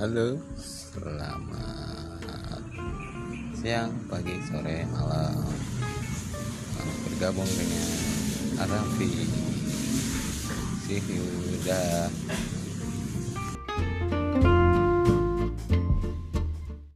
Halo, selamat siang, pagi, sore, malam. Selamat bergabung dengan Arafi. See you, dah.